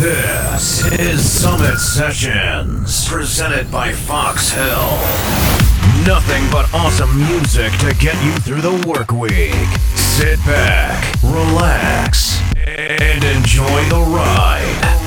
This is Summit Sessions, presented by Fox Hill. Nothing but awesome music to get you through the work week. Sit back, relax, and enjoy the ride.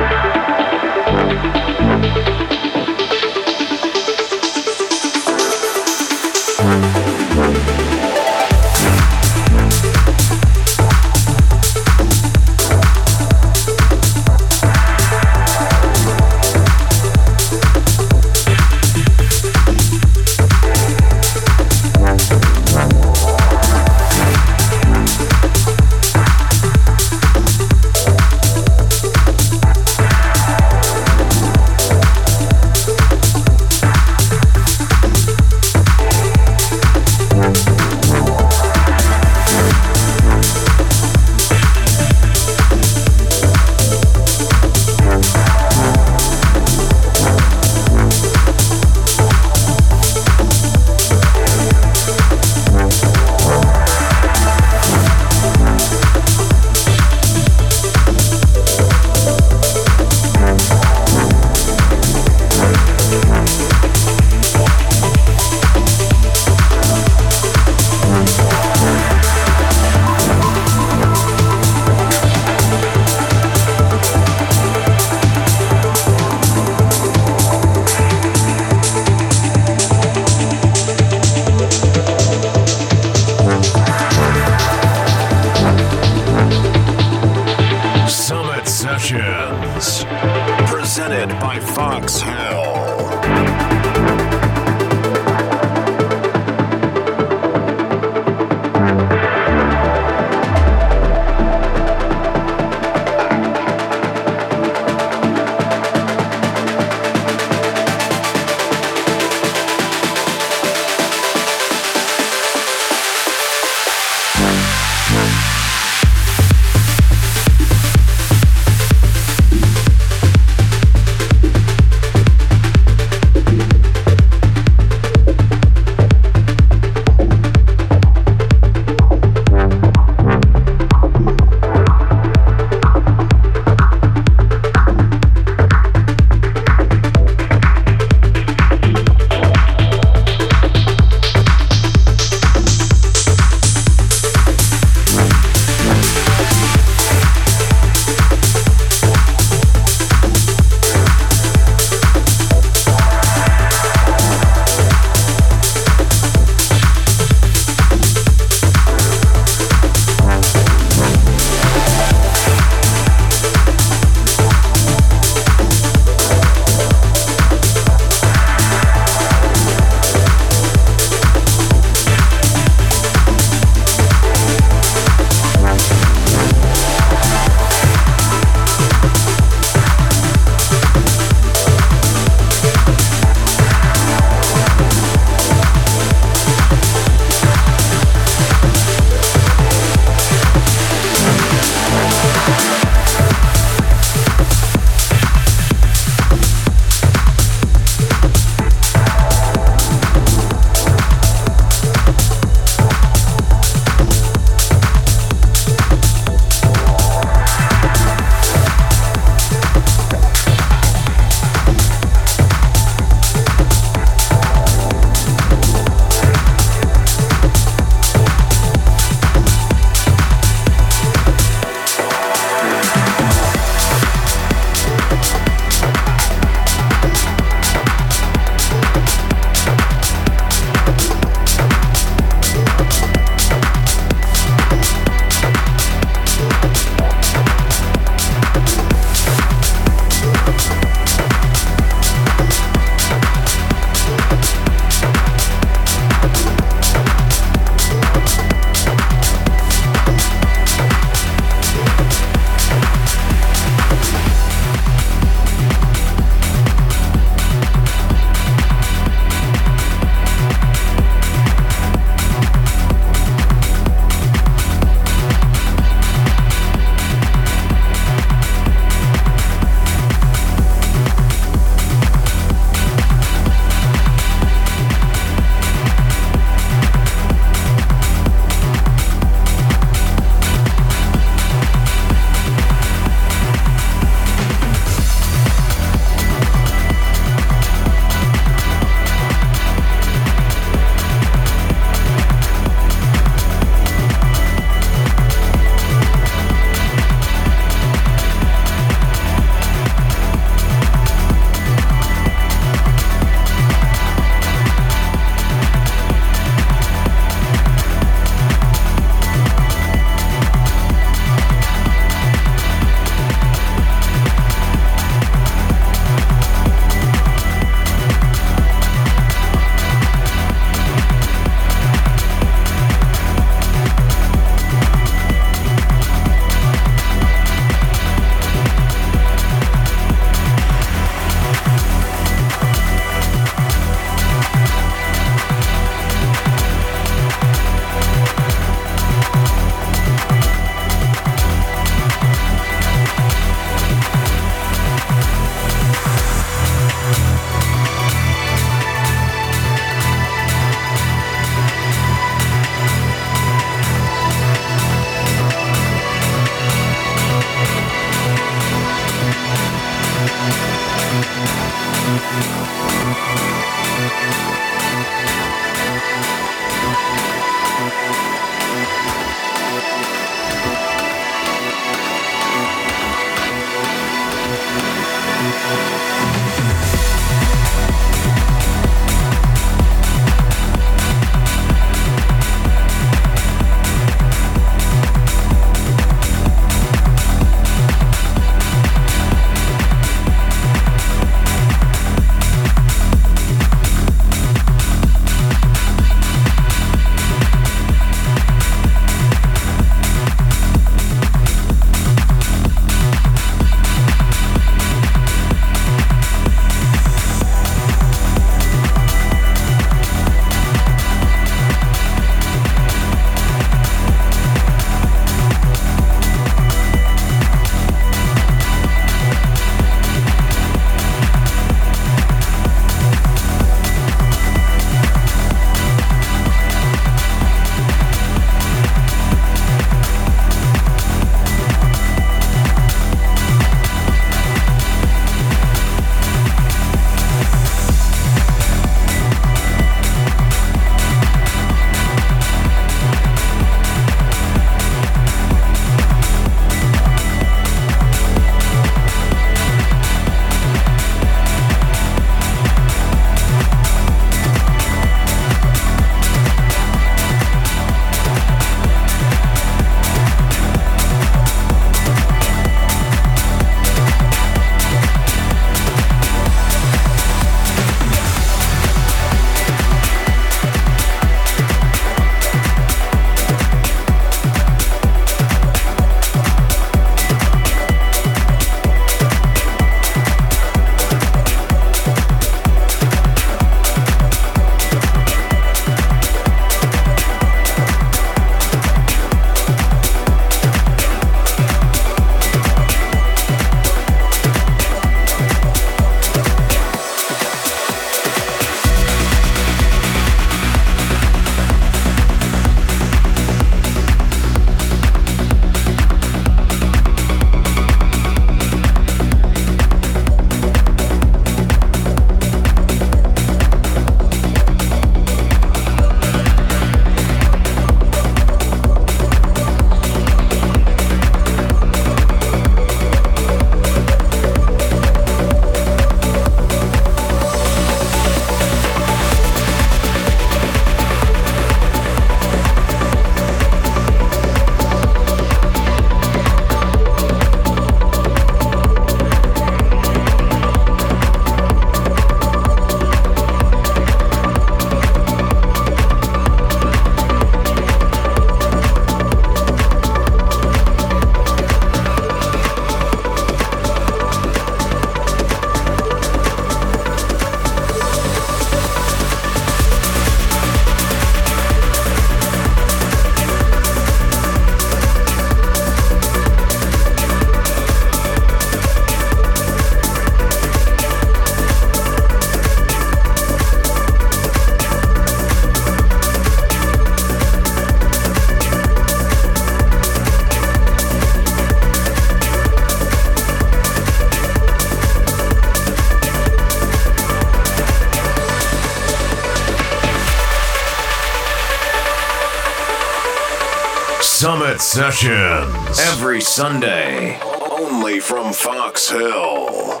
Sessions. Every Sunday. Only from Fox Hill.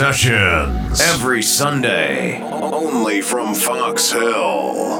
Sessions. Every Sunday. Only from Fox Hill.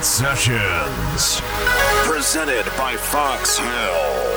Sessions. Presented by Fox Hill.